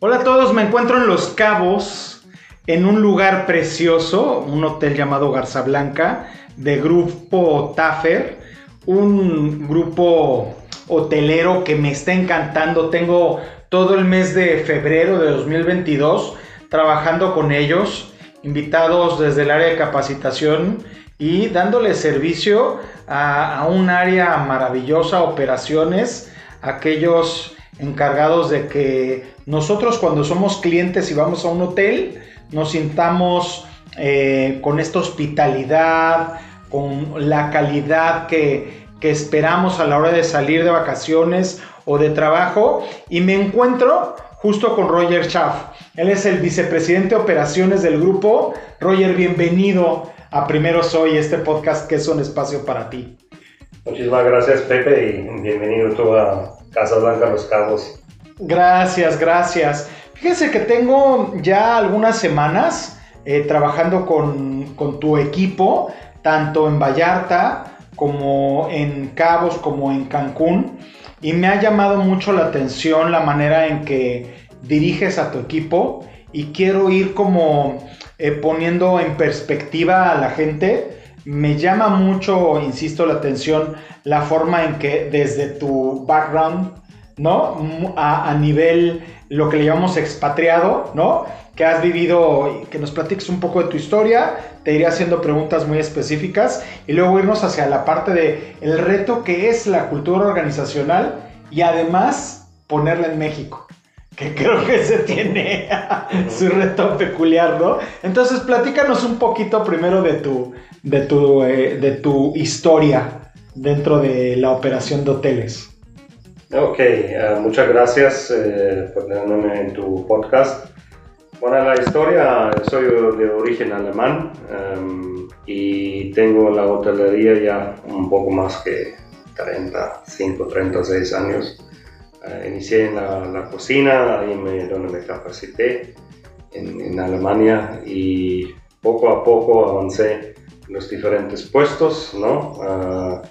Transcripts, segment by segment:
Hola a todos, me encuentro en Los Cabos, en un lugar precioso, un hotel llamado Garza Blanca, de grupo Taffer, un grupo hotelero que me está encantando. Tengo todo el mes de febrero de 2022 trabajando con ellos, invitados desde el área de capacitación y dándole servicio a, un área maravillosa, operaciones, aquellos encargados de que nosotros cuando somos clientes y vamos a un hotel, nos sintamos eh, con esta hospitalidad, con la calidad que, que esperamos a la hora de salir de vacaciones o de trabajo. Y me encuentro justo con Roger Schaff. Él es el vicepresidente de operaciones del grupo. Roger, bienvenido a Primero Soy, este podcast que es un espacio para ti. Muchísimas gracias Pepe y bienvenido a Casa Blanca Los Cabos. Gracias, gracias. Fíjense que tengo ya algunas semanas eh, trabajando con, con tu equipo, tanto en Vallarta como en Cabos, como en Cancún, y me ha llamado mucho la atención la manera en que diriges a tu equipo y quiero ir como eh, poniendo en perspectiva a la gente. Me llama mucho, insisto, la atención la forma en que desde tu background, ¿no? A, nivel, lo que le llamamos expatriado, ¿no? Que has vivido, que nos platiques un poco de tu historia, te iré haciendo preguntas muy específicas y luego irnos hacia la parte de el reto que es la cultura organizacional y además ponerla en México que creo que se tiene su reto peculiar, ¿no? Entonces, platícanos un poquito primero de tu, de tu, eh, de tu historia dentro de la operación de hoteles. Ok, eh, muchas gracias eh, por tenerme en tu podcast. Bueno, la historia, soy de origen alemán em, y tengo la hotelería ya un poco más que 35, 36 años. Eh, inicié en la, cocina, ahí me, donde me capacité en, Alemania y poco a poco avancé en los diferentes puestos, ¿no? Ah,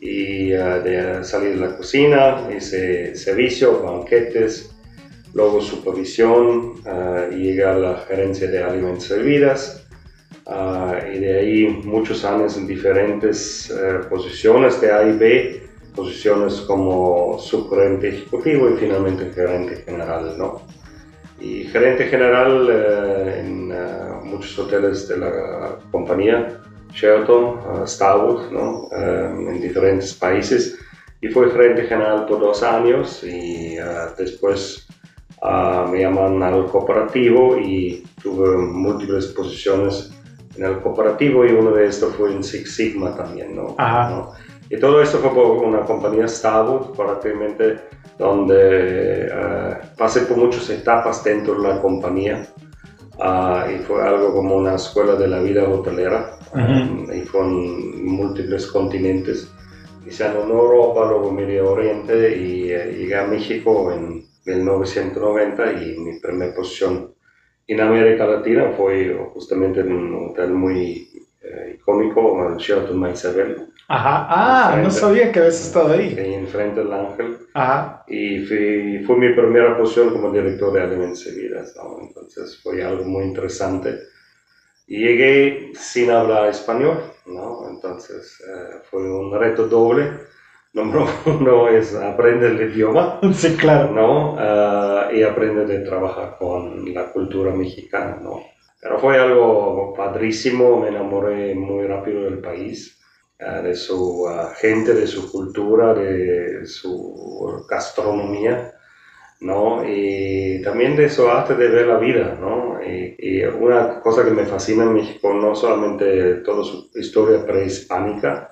y uh, de salir de la cocina, hice servicio, banquetes, luego supervisión ah, y llegué a la gerencia de alimentos y bebidas. y de ahí muchos años en diferentes eh, posiciones de A y B posiciones como subgerente ejecutivo y finalmente gerente general, ¿no? Y gerente general eh, en eh, muchos hoteles de la compañía, Sheraton, uh, Starwood, ¿no? en diferentes países. Y fue gerente general por dos años y después me llamaron al cooperativo y tuve múltiples posiciones en el cooperativo y uno de estos fue en Six Sigma también, ¿no? Ajá. ¿no? Y todo esto fue por una compañía Starwood, prácticamente, donde uh, pasé por muchas etapas dentro de la compañía. Uh, y fue algo como una escuela de la vida hotelera, um, y con múltiples continentes. Hice en Europa, luego Medio Oriente, y uh, llegué a México en 1990 y mi primera posición en América Latina fue justamente en un hotel muy icónico, el Sheraton Isabel. Ajá, ah, no sabía que habías estado ahí. Ahí enfrente del Ángel. Ajá. Y fui, fue mi primera posición como director de alimentos y vidas, Entonces fue algo muy interesante. Y llegué sin hablar español, ¿no? Entonces eh, fue un reto doble. Número uno es aprender el idioma. Sí, claro. ¿No? Uh, y aprender a trabajar con la cultura mexicana, ¿no? Pero fue algo padrísimo, me enamoré muy rápido del país de su ah, gente, de su cultura, de su gastronomía, ¿no? Y también de su arte de ver la vida, ¿no? Y, una cosa que me fascina en México, no solamente toda su historia prehispánica,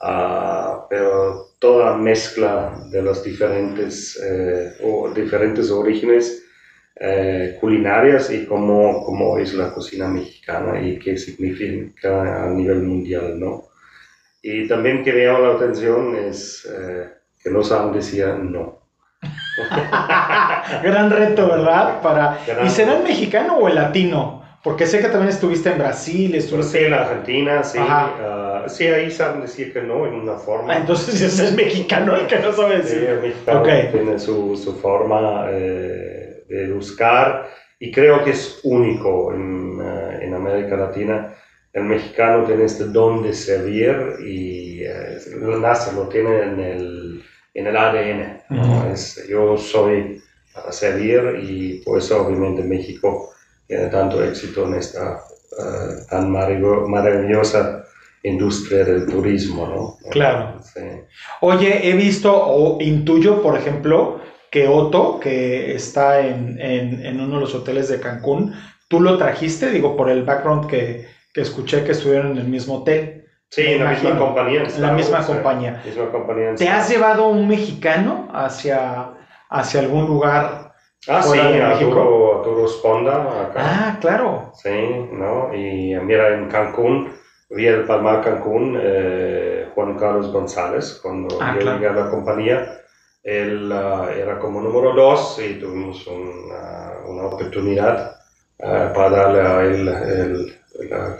uh, pero toda la mezcla de los diferentes, eh, o diferentes orígenes eh, culinarias y cómo, cómo es la cocina mexicana y qué significa a nivel mundial, ¿no? Y también que me llama la atención es eh, que no saben decir no. Gran reto, ¿verdad? Para... ¿Y será el mexicano o el latino? Porque sé que también estuviste en Brasil, estuviste... Sí, en Argentina, sí. Uh, sí, ahí saben decir que no en una forma. Ah, entonces ese es mexicano el que no sabe decir. Sí, el mexicano okay. tiene su, su forma, eh, de, buscar y creo que es único en, eh, en, América Latina. El mexicano tiene este don de servir y eh, nace, lo tiene en el, en el ADN. es, yo soy para servir y por eso obviamente México tiene tanto éxito en esta uh, tan maravillosa industria del turismo, ¿no? Claro. Oye, he visto o intuyo, por ejemplo, que Otto, que está en, en, uno de los hoteles de Cancún, tú lo trajiste, digo, por el background que, que escuché que estuvieron en el mismo hotel. Sí, en la misma compañía. La misma compañía. Misma compañía ¿Te has llevado un mexicano hacia, hacia algún lugar Ah, sí, México? Arturo, Sponda. Acá. Ah, claro. Sí, ¿no? Y mira, en Cancún, vi el Palmar Cancún, eh, Juan Carlos González, cuando ah, yo llegué a la compañía, él ah, era como número dos y tuvimos una oportunidad ah, para darle a él el,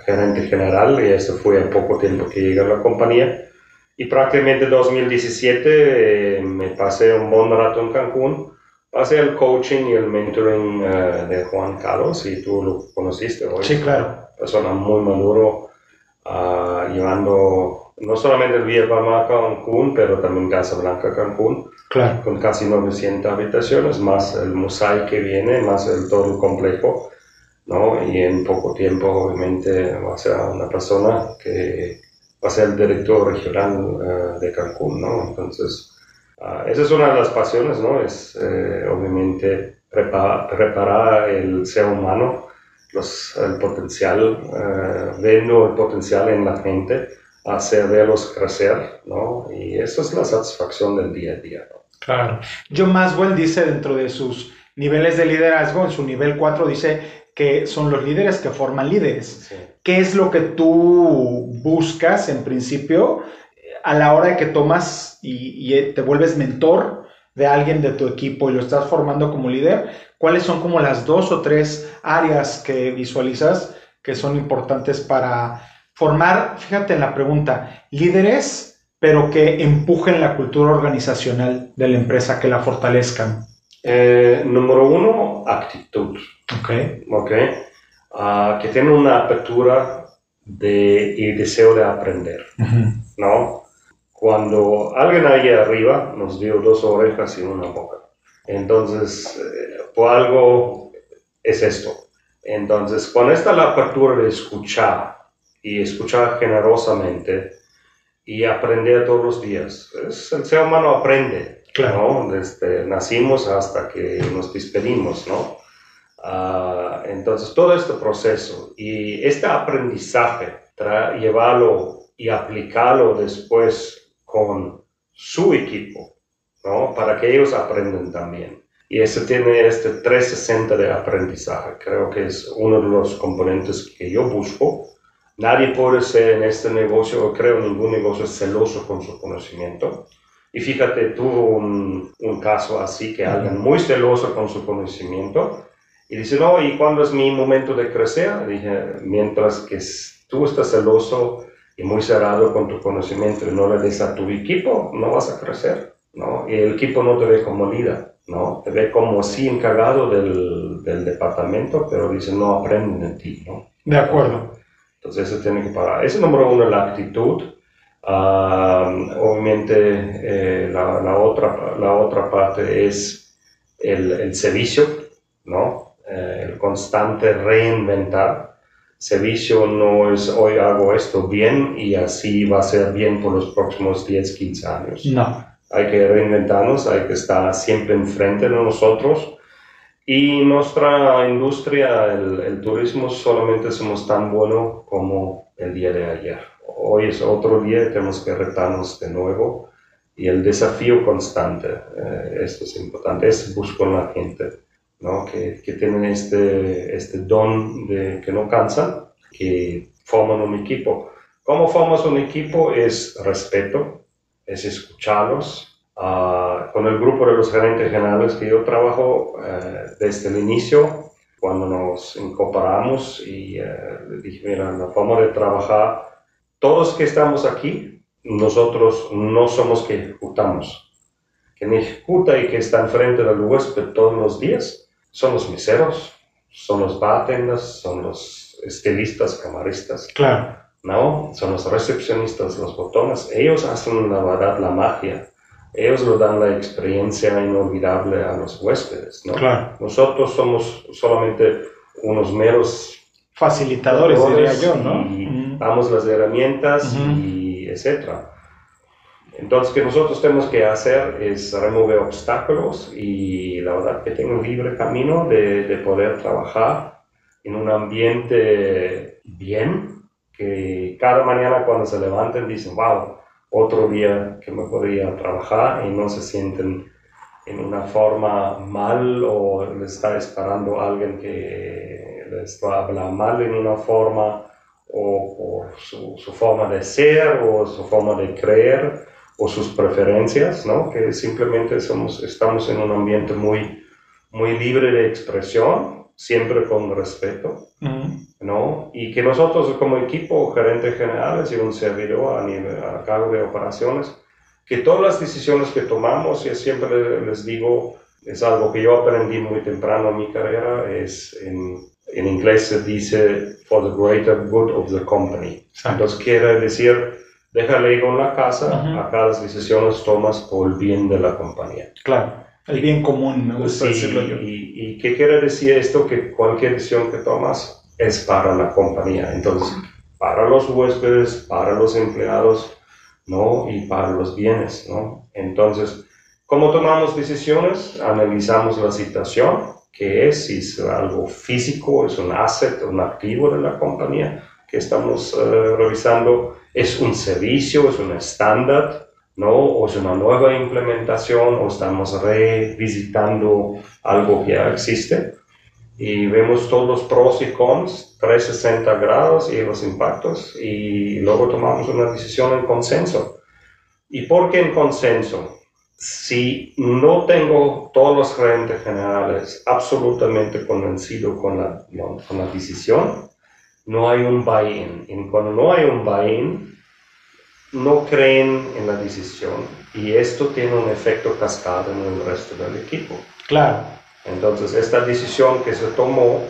gerente general y eso fue en poco tiempo que llegué a la compañía. Y prácticamente en 2017 eh, me pasé un buen rato en Cancún, pasé el coaching y el mentoring eh, de Juan Carlos y tú lo conociste hoy. Sí, claro. Persona muy maduro, llevando no solamente el Villa Palma Cancún, pero también Casa Blanca Cancún con casi 900 habitaciones, más el mosaico que viene, más el todo el complejo, ¿no? Y en poco tiempo, obviamente, va a ser una persona que va a ser el director regional eh, de Cancún, ¿no? Entonces, uh, esa es una de las pasiones, ¿no? Es, eh, obviamente, preparar el ser humano, los, el potencial, uh, el potencial en la gente, hacer verlos crecer, ¿no? Y eso es la satisfacción del día a día. Claro. John Maswell dice dentro de sus niveles de liderazgo, en su nivel 4 dice que son los líderes que forman líderes. ¿Qué es lo que tú buscas en principio a la hora de que tomas y, y, te vuelves mentor de alguien de tu equipo y lo estás formando como líder? ¿Cuáles son como las dos o tres áreas que visualizas que son importantes para formar, fíjate en la pregunta, líderes pero que empujen la cultura organizacional de la empresa, que la fortalezcan? Eh, número uno, actitud. Ok. okay. Ah, que tiene una apertura de, y deseo de aprender. ¿no? Cuando alguien ahí arriba nos dio dos orejas y una boca. Entonces, eh, por algo es esto. Entonces, cuando está la apertura de escuchar y escuchar generosamente, y aprender todos los días. Es, el ser humano aprende, claro. ¿no? Desde nacimos hasta que nos despedimos, ¿no? Ah, entonces, todo este proceso y este aprendizaje, llevarlo y aplicarlo después con su equipo, ¿no? Para que ellos aprendan también. Y eso tiene este 360 de aprendizaje. Creo que es uno de los componentes que yo busco Nadie puede ser en este negocio, creo ningún negocio, celoso con su conocimiento. Y fíjate, tuvo un, un caso así, que alguien muy celoso con su conocimiento, y dice, no, ¿y cuándo es mi momento de crecer? Dije, mientras que tú estás celoso y muy cerrado con tu conocimiento y no le des a tu equipo, no vas a crecer, ¿no? Y el equipo no te ve como líder, ¿no? Te ve como sí encargado del, del departamento, pero dice, no aprenden de ti, ¿no? De acuerdo. Entonces eso tiene que parar. Ese número uno, la actitud. Obviamente eh, la, otra, la otra parte es el, el servicio, ¿no? Eh, el constante reinventar. Servicio no es hoy hago esto bien y así va a ser bien por los próximos 10, 15 años. No. Hay que reinventarnos, hay que estar siempre enfrente de nosotros y nuestra industria, el, turismo, solamente somos tan bueno como el día de ayer. Hoy es otro día, tenemos que retarnos de nuevo y el desafío constante, eh, esto es importante, es buscar la gente, ¿no? que, que tienen este, este don de que no cansan, que forman un equipo. ¿Cómo formas un equipo? Es respeto, es escucharlos, Ah, con el grupo de los gerentes generales que yo trabajo eh, desde el inicio, cuando nos incorporamos y eh, dije, mira, la forma de trabajar, todos que estamos aquí, nosotros no somos que ejecutamos. Quien ejecuta y que está enfrente del huésped todos los días son los meseros, son los bartenders, son los estilistas, camaristas. Claro. ¿No? Son los recepcionistas, los botones. Ellos hacen la verdad la magia. Ellos lo dan la experiencia inolvidable a los huéspedes, ¿no? Claro. Nosotros somos solamente unos meros Facilitadores, diría yo, ¿no? Y Ujú. damos las herramientas Ujú. y etcétera. Entonces, que nosotros tenemos que hacer es remover obstáculos y la verdad que tengo un libre camino de, de poder trabajar en un ambiente bien, que cada mañana cuando se levanten dicen, wow, otro día que me podría trabajar y no se sienten en una forma mal o les está esperando alguien que les va a hablar mal en una forma o por su, su forma de ser o su forma de creer o sus preferencias, ¿no? Que simplemente somos, estamos en un ambiente muy, muy libre de expresión, siempre con respeto, Ujú. ¿no? Y que nosotros como equipo, gerentes generales y un servidor a, nivel, a cargo de operaciones, que todas las decisiones que tomamos, y siempre le- les digo, es algo que yo aprendí muy temprano en mi carrera, es en, en inglés se dice for the greater good of the company. Exacto. Entonces quiere decir, deja el ego en la casa, Ujú. acá las decisiones tomas por el bien de la compañía. Claro. El bien común, me gusta Sí, decirlo yo. y, y qué quiere decir esto? Que cualquier decisión que tomas es para la compañía. Entonces, para los huéspedes, para los empleados, ¿no? Y para los bienes, ¿no? Entonces, ¿cómo tomamos decisiones? Analizamos la situación, qué es, si es algo físico, es un asset, un activo de la compañía que estamos eh, revisando, es un servicio, es un estándar, ¿no? O es una nueva implementación, o estamos revisitando algo que ya existe. Y vemos todos los pros y cons, 360 grados y los impactos, y luego tomamos una decisión en consenso. ¿Y por qué en consenso? Si no tengo todos los gerentes generales absolutamente convencidos con la, con la decisión, no hay un buy-in. Y cuando no hay un buy-in, no creen en la decisión y esto tiene un efecto cascada en el resto del equipo. Claro. Entonces, esta decisión que se tomó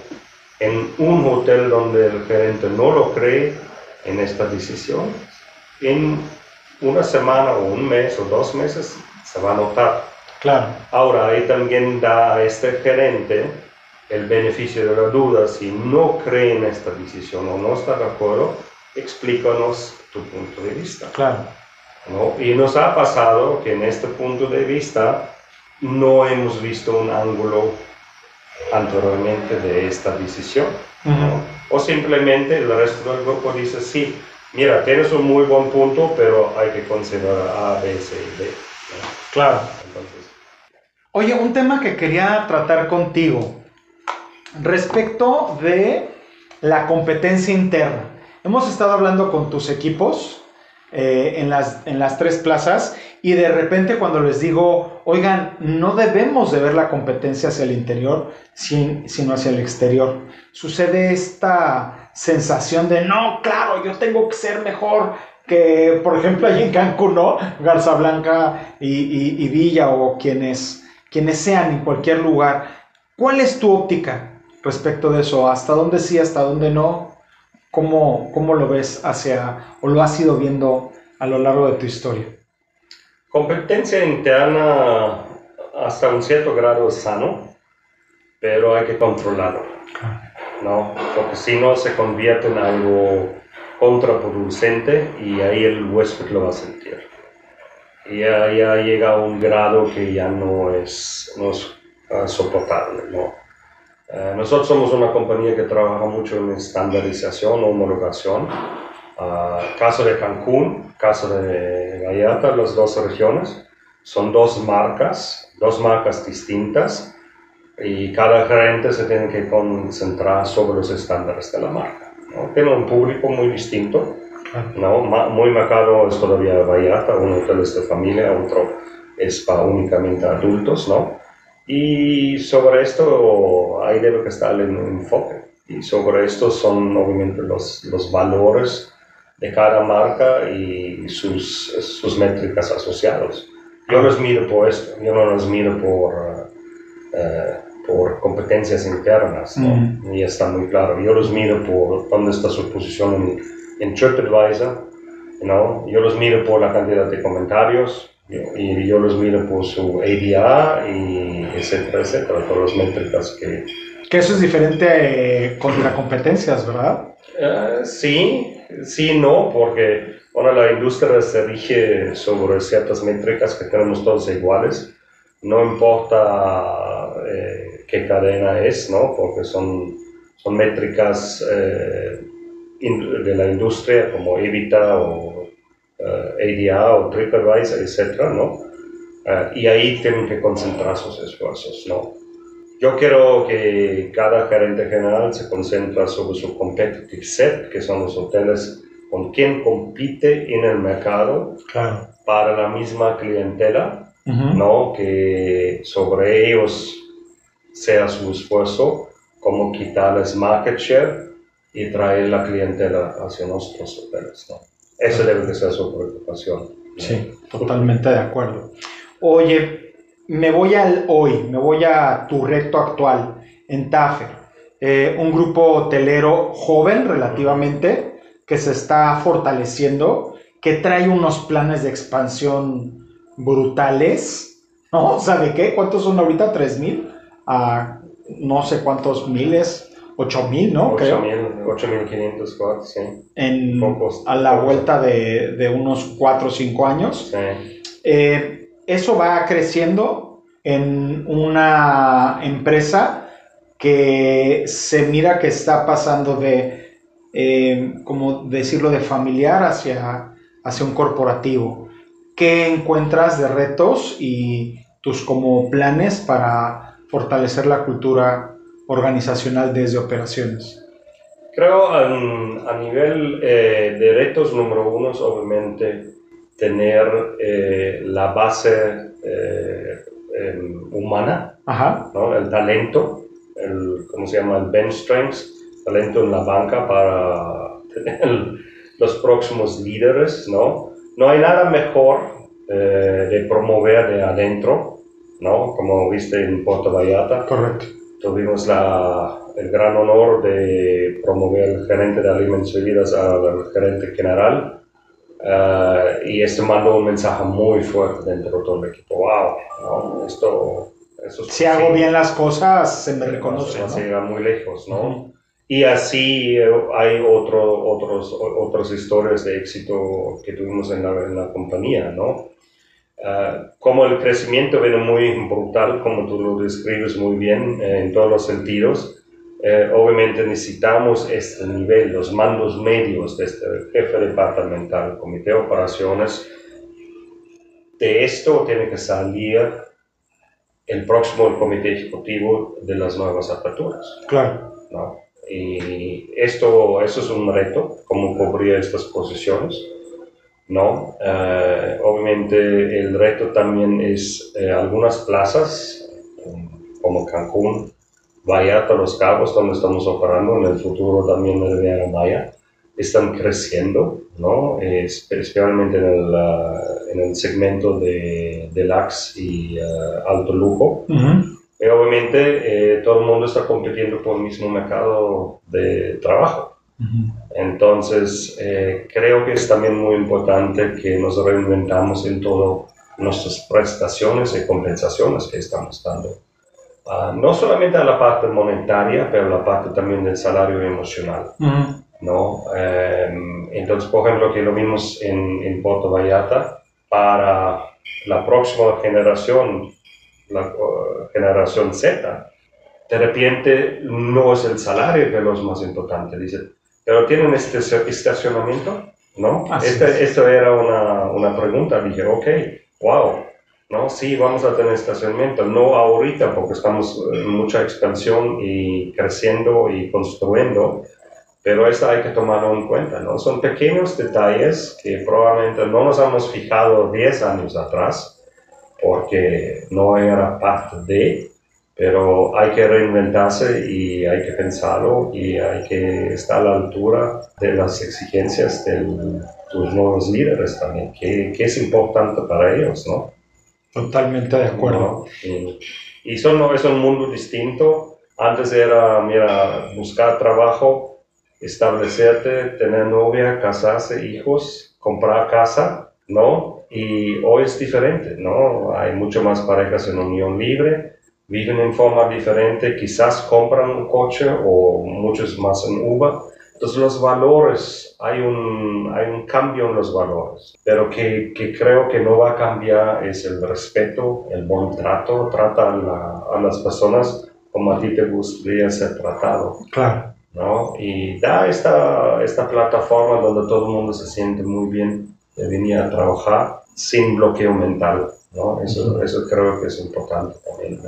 en un hotel donde el gerente no lo cree en esta decisión, en una semana o un mes o dos meses se va a notar. Claro. Ahora, ahí también da a este gerente el beneficio de la duda. Si no cree en esta decisión o no está de acuerdo, explícanos tu punto de vista. Claro. ¿no? Y nos ha pasado que en este punto de vista no hemos visto un ángulo anteriormente de esta decisión. ¿no? Ujú. O simplemente el resto del grupo dice, sí, mira, tienes un muy buen punto, pero hay que considerar A, B, C y D. Claro. Entonces, Oye, un tema que quería tratar contigo respecto de la competencia interna. Hemos estado hablando con tus equipos eh, en, las, en las tres plazas y de repente cuando les digo, oigan, no debemos de ver la competencia hacia el interior, sin- sino hacia el exterior, sucede esta sensación de, no, claro, yo tengo que ser mejor que, por ejemplo, ahí en Cancún, ¿no? Garza Blanca y, y- y Villa o quienes, quienes sean en cualquier lugar. ¿Cuál es tu óptica respecto de eso? ¿Hasta dónde sí, hasta dónde no? ¿Cómo, cómo lo ves hacia, o lo has ido viendo a lo largo de tu historia? competencia interna hasta un cierto grado es sano, pero hay que controlarlo. ¿no? Porque si no se convierte en algo contraproducente y ahí el huésped lo va a sentir. Ya, ya llega a un grado que ya no es, no es ah, soportable, ¿no? Eh, nosotros somos una compañía que trabaja mucho en estandarización, homologación. Ah, caso de Cancún, caso de Vallarta, las dos regiones, son dos marcas, dos marcas distintas y cada gerente se tiene que concentrar sobre los estándares de la marca. ¿No? Tiene un público muy distinto, ¿no? Ma- muy marcado es todavía Vallarta, un hotel es de familia, otro es para únicamente adultos, ¿no? Y sobre esto ahí debe que estar el enfoque. Y sobre esto son obviamente los, los valores de cada marca y sus, sus métricas asociadas. Yo los miro por esto, yo no los miro por, eh, por competencias internas, ¿no? Mm. Y está muy claro. Yo los miro por dónde está su posición en, en TripAdvisor, ¿no? Yo los miro por la cantidad de comentarios y yo los miro por su ADA y etcétera, etcétera, todas las métricas que... Que eso es diferente eh, contra competencias, ¿verdad? Eh, sí, sí, no, porque ahora la industria se rige sobre ciertas métricas que tenemos todos iguales. No importa eh, qué cadena es, ¿no? Porque son, son métricas eh, in- de la industria como Evita o eh, ADA o TripAdvisor, etcétera, ¿no? Eh, y ahí tienen que concentrar sus esfuerzos, ¿no? Yo quiero que cada gerente general se concentre sobre su competitive set, que son los hoteles con quien compite en el mercado Claro. para la misma clientela, ¿no? Que sobre ellos sea su esfuerzo, como quitarles market share y traer la clientela hacia nuestros hoteles, ¿no? Eso debe de ser su preocupación. Sí, totalmente de acuerdo. Oye, me voy al hoy, me voy a tu reto actual en Tafer. Eh, un grupo hotelero joven relativamente que se está fortaleciendo, que trae unos planes de expansión brutales, ¿no? O sea, ¿de qué? ¿Cuántos son ahorita? ¿Tres mil? A no sé cuántos miles, ocho mil, ¿no? Creo. 8.000, 8.500 cuartos, sí. En, Pocos. a la vuelta de, de unos cuatro o cinco años. Sí. Eh, eso va creciendo en una empresa que se mira que está pasando de, eh, como decirlo, de familiar hacia, hacia un corporativo. ¿Qué encuentras de retos y tus como planes para fortalecer la cultura organizacional desde operaciones? Creo a, a nivel eh, de retos, número uno es obviamente tener eh, la base eh, em, humana, Ajá, ¿no? el talento, el, ¿cómo se llama? El bench strength, talento en la banca para tener los próximos líderes, ¿no? No hay nada mejor eh, de promover de adentro, ¿no? Como viste en Puerto Vallarta, correcto. tuvimos la, el gran honor de promover al gerente de alimentos y bebidas al gerente general. eh, y esto mandó un mensaje muy fuerte dentro de todo el equipo. ¡Wow! ¿no? Esto, eso es Si hago bien las cosas, se me reconoce, a ¿no? muy lejos, ¿no? Y así eh, hay otro, otros, otras historias de éxito que tuvimos en la, en la compañía, ¿no? Ah, como el crecimiento viene muy brutal, como tú lo describes muy bien eh, en todos los sentidos, eh, obviamente necesitamos este nivel, los mandos medios de este jefe departamental, comité de operaciones. De esto tiene que salir el próximo comité ejecutivo de las nuevas aperturas. Claro. ¿no? Y esto, eso es un reto, cómo cubrir estas posiciones, ¿no? Eh, obviamente el reto también es eh, algunas plazas, como Cancún, Vallarta, Los Cabos, donde estamos operando, en el futuro también el Riviera Maya, están creciendo, ¿no? Es- especialmente en el, en el segmento de deluxe y ah, alto lujo. Y obviamente eh, todo el mundo está compitiendo por el mismo mercado de trabajo. Entonces, eh, creo que es también muy importante que nos reinventamos en todo nuestras prestaciones y compensaciones que estamos dando. Ah, no solamente a la parte monetaria, pero la parte también del salario emocional. ¿no? Eh, entonces, por ejemplo, que lo vimos en, en Puerto Vallarta, para la próxima generación, la uh, generación Z, de repente no es el salario que es lo más importante, dice, pero tienen este estacionamiento, ¿no? Este- es. esto era una, una pregunta, dije, ok, wow, ¿no? Sí, vamos a tener estacionamiento, no ahorita porque estamos en mucha expansión y creciendo y construyendo, pero esto hay que tomarlo en cuenta, ¿no? Son pequeños detalles que probablemente no nos hemos fijado 10 años atrás porque no era parte de, pero hay que reinventarse y hay que pensarlo y hay que estar a la altura de las exigencias de tus nuevos líderes también, que, que es importante para ellos, ¿no? Totalmente de acuerdo. ¿no? Y, Y son, es un mundo distinto. Antes era, mira, buscar trabajo, establecerte, tener novia, casarse, hijos, comprar casa, ¿no? Y hoy es diferente, ¿no? Hay mucho más parejas en unión libre, viven en forma diferente, quizás compran un coche o muchos más en Uber. Entonces los valores, hay un, hay un cambio en los valores, pero que, que creo que no va a cambiar es el respeto, el buen trato, trata a, a las personas como a ti te gustaría ser tratado. Claro. ¿no? Y da esta, esta plataforma donde todo el mundo se siente muy bien de venir a trabajar sin bloqueo mental, ¿no? Eso, eso creo que es importante también,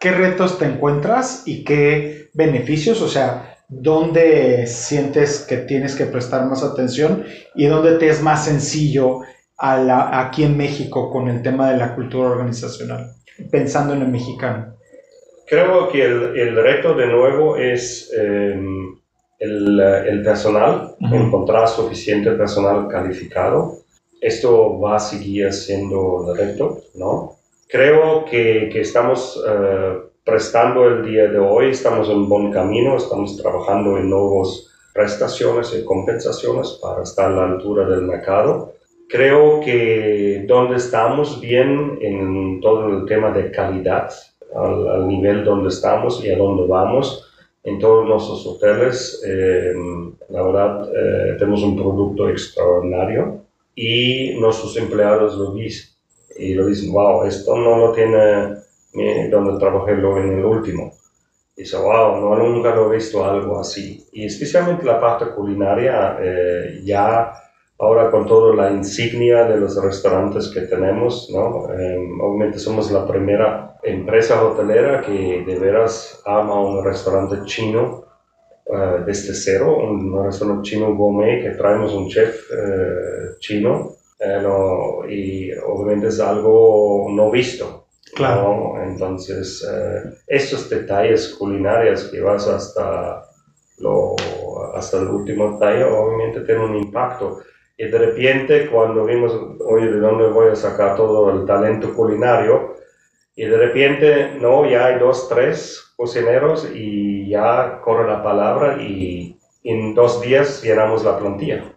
¿Qué retos te encuentras y qué beneficios? O sea, ¿dónde sientes que tienes que prestar más atención y dónde te es más sencillo a la, aquí en México con el tema de la cultura organizacional, pensando en el mexicano? Creo que el, el reto de nuevo es eh, el, el, personal, encontrar suficiente personal calificado. Esto va a seguir siendo el reto, ¿no? creo que, que estamos uh, prestando el día de hoy, estamos en buen camino, estamos trabajando en nuevas prestaciones y compensaciones para estar a la altura del mercado. Creo que donde estamos bien en todo el tema de calidad, al, al nivel donde estamos y a donde vamos, en todos nuestros hoteles, eh, la verdad, eh, tenemos un producto extraordinario y nuestros empleados lo dicen y lo dicen, wow, esto no lo tiene donde trabajé lo en el último. Dice, wow, no, nunca lo he visto algo así. Y especialmente la parte culinaria, eh, ya ahora con toda la insignia de los restaurantes que tenemos, ¿no? Eh, obviamente somos la primera empresa hotelera que de veras ama un restaurante chino uh, desde cero, un, restaurante chino gourmet que traemos un chef uh, chino eh, no, y obviamente es algo no visto. Claro. Entonces, eh, estos detalles culinarios que vas hasta, lo, hasta el último detalle, obviamente tienen un impacto. Y de repente, cuando vimos, oye, ¿de dónde voy a sacar todo el talento culinario? Y de repente, no, ya hay dos, tres cocineros y ya corre la palabra y en dos días llenamos la plantilla.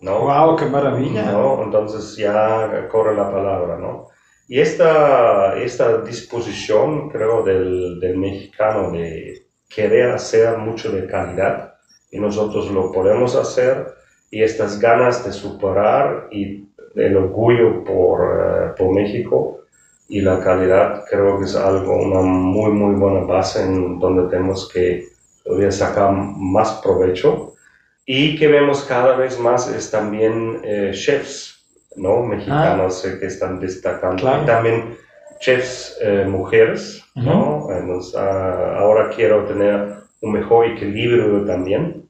¿no? ¡Wow, qué maravilla! ¿no? Entonces ya corre la palabra, ¿no? Y esta, esta disposición, creo, del, del mexicano de querer hacer mucho de calidad, y nosotros lo podemos hacer, y estas ganas de superar y el orgullo por, uh, por México y la calidad, creo que es algo, una muy, muy buena base en donde tenemos que todavía sacar más provecho y que vemos cada vez más es también eh, chefs, ¿no? Mexicanos ah. que están destacando. Y también chefs eh, mujeres, ¿no? Entonces, uh, ahora quiero tener un mejor equilibrio también.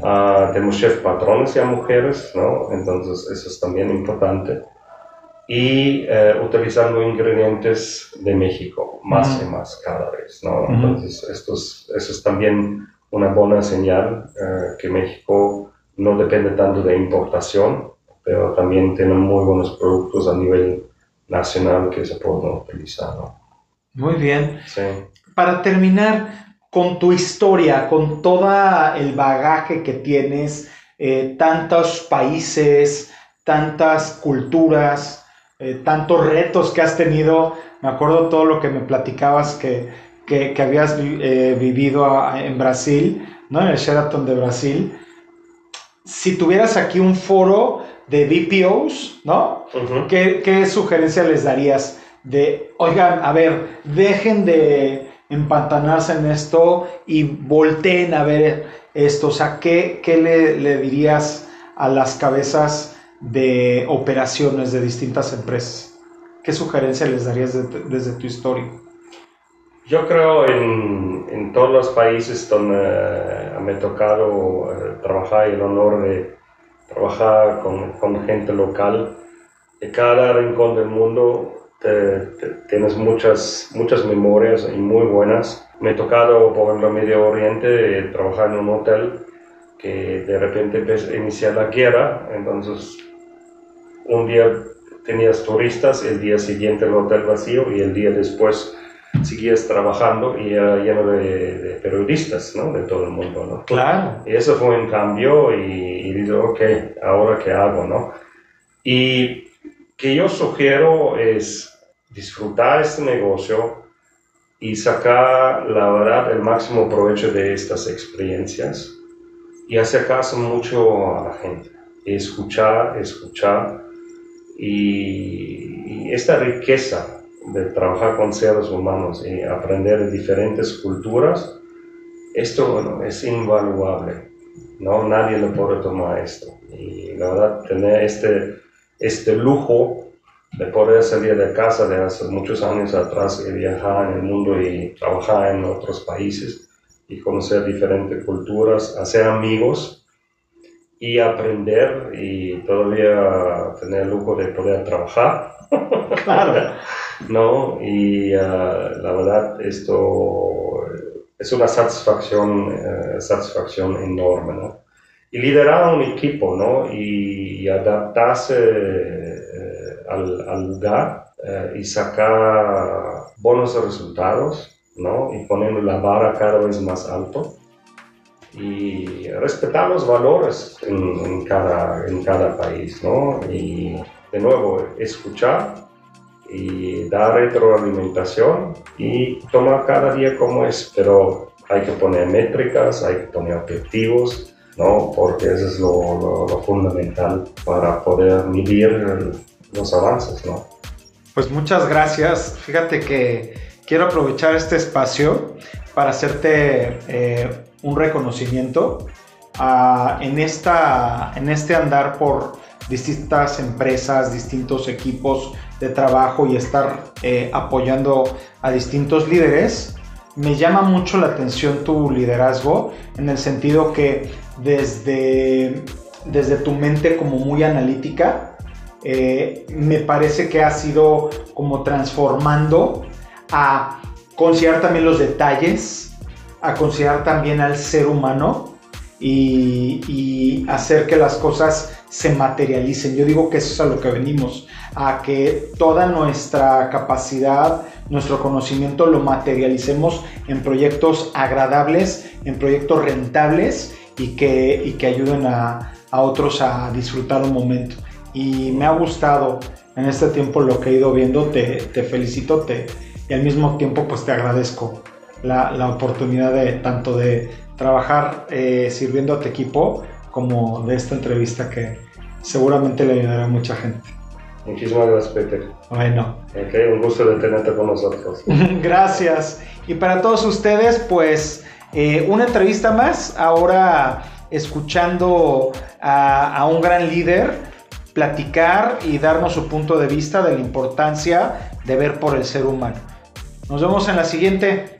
Uh, tenemos chefs patrones ya mujeres, ¿no? Entonces, eso es también importante. Y uh, utilizando ingredientes de México, más y más cada vez, ¿no? Entonces, esto es, eso es también una buena señal eh, que México no depende tanto de importación, pero también tiene muy buenos productos a nivel nacional que se pueden utilizar. Muy bien. Sí. Para terminar, con tu historia, con todo el bagaje que tienes, eh, tantos países, tantas culturas, eh, tantos retos que has tenido, me acuerdo todo lo que me platicabas que que, habías eh, vivido en Brasil, ¿no? En el Sheraton de Brasil. Si tuvieras aquí un foro de BPOs, ¿no? ¿Qué, ¿Qué, sugerencia les darías? De, oigan, a ver, dejen de empantanarse en esto y volteen a ver esto. O sea, ¿qué, qué le, le dirías a las cabezas de operaciones de distintas empresas? ¿Qué sugerencia les darías desde tu historia? Yo creo en, en todos los países donde me ha tocado eh, trabajar el honor de trabajar con, con, gente local, de cada rincón del mundo tienes muchas, muchas memorias y muy buenas. Me ha tocado, por ejemplo, Medio Oriente, trabajar en un hotel que de repente iniciar la guerra, entonces un día tenías turistas, el día siguiente el hotel vacío y el día después seguías trabajando y era lleno de, periodistas, ¿no? De todo el mundo, ¿no? Claro. Y eso fue un cambio y, y digo, ok, ¿ahora qué hago, no? Y que yo sugiero es disfrutar este negocio y sacar, la verdad, el máximo provecho de estas experiencias y hacer caso mucho a la gente. Escuchar, escuchar y, esta riqueza de trabajar con seres humanos y aprender de diferentes culturas, esto bueno, es invaluable. ¿no? Nadie le puede tomar esto. Y la verdad, tener este, este lujo de poder salir de casa de hace muchos años atrás y viajar en el mundo y trabajar en otros países y conocer diferentes culturas, hacer amigos y aprender y todavía tener el lujo de poder trabajar. Claro. ¿no? Y ah, la verdad, esto es una satisfacción, eh, satisfacción enorme, ¿no? Y liderar un equipo, ¿no? Y, adaptarse eh, al, al, lugar eh, y sacar buenos resultados, ¿no? Y poner la vara cada vez más alto y respetar los valores en, en, cada, en cada país, ¿no? Y de nuevo, escuchar y dar retroalimentación y tomar cada día como es, pero hay que poner métricas, hay que poner objetivos, ¿no? Porque eso es lo, lo, fundamental para poder medir los avances, ¿no? Pues muchas gracias. Fíjate que quiero aprovechar este espacio para hacerte eh, un reconocimiento uh, en, esta, en este andar por distintas empresas, distintos equipos de trabajo y estar eh, apoyando a distintos líderes, me llama mucho la atención tu liderazgo en el sentido que desde, desde tu mente como muy analítica, eh, me parece que has ido como transformando a considerar también los detalles, a considerar también al ser humano y, hacer que las cosas se materialicen. Yo digo que eso es a lo que venimos, a que toda nuestra capacidad, nuestro conocimiento lo materialicemos en proyectos agradables, en proyectos rentables y que, y que ayuden a, a otros a disfrutar un momento. Y me ha gustado en este tiempo lo que he ido viendo, te, te felicito y al mismo tiempo pues te agradezco la, la oportunidad de tanto de trabajar eh, sirviendo a tu equipo como de esta entrevista que seguramente le ayudará a mucha gente. Muchísimas gracias, Peter. Bueno. Okay, un gusto de tenerte con nosotros. gracias. Y para todos ustedes, pues eh, una entrevista más, ahora escuchando a, a un gran líder platicar y darnos su punto de vista de la importancia de ver por el ser humano. Nos vemos en la siguiente.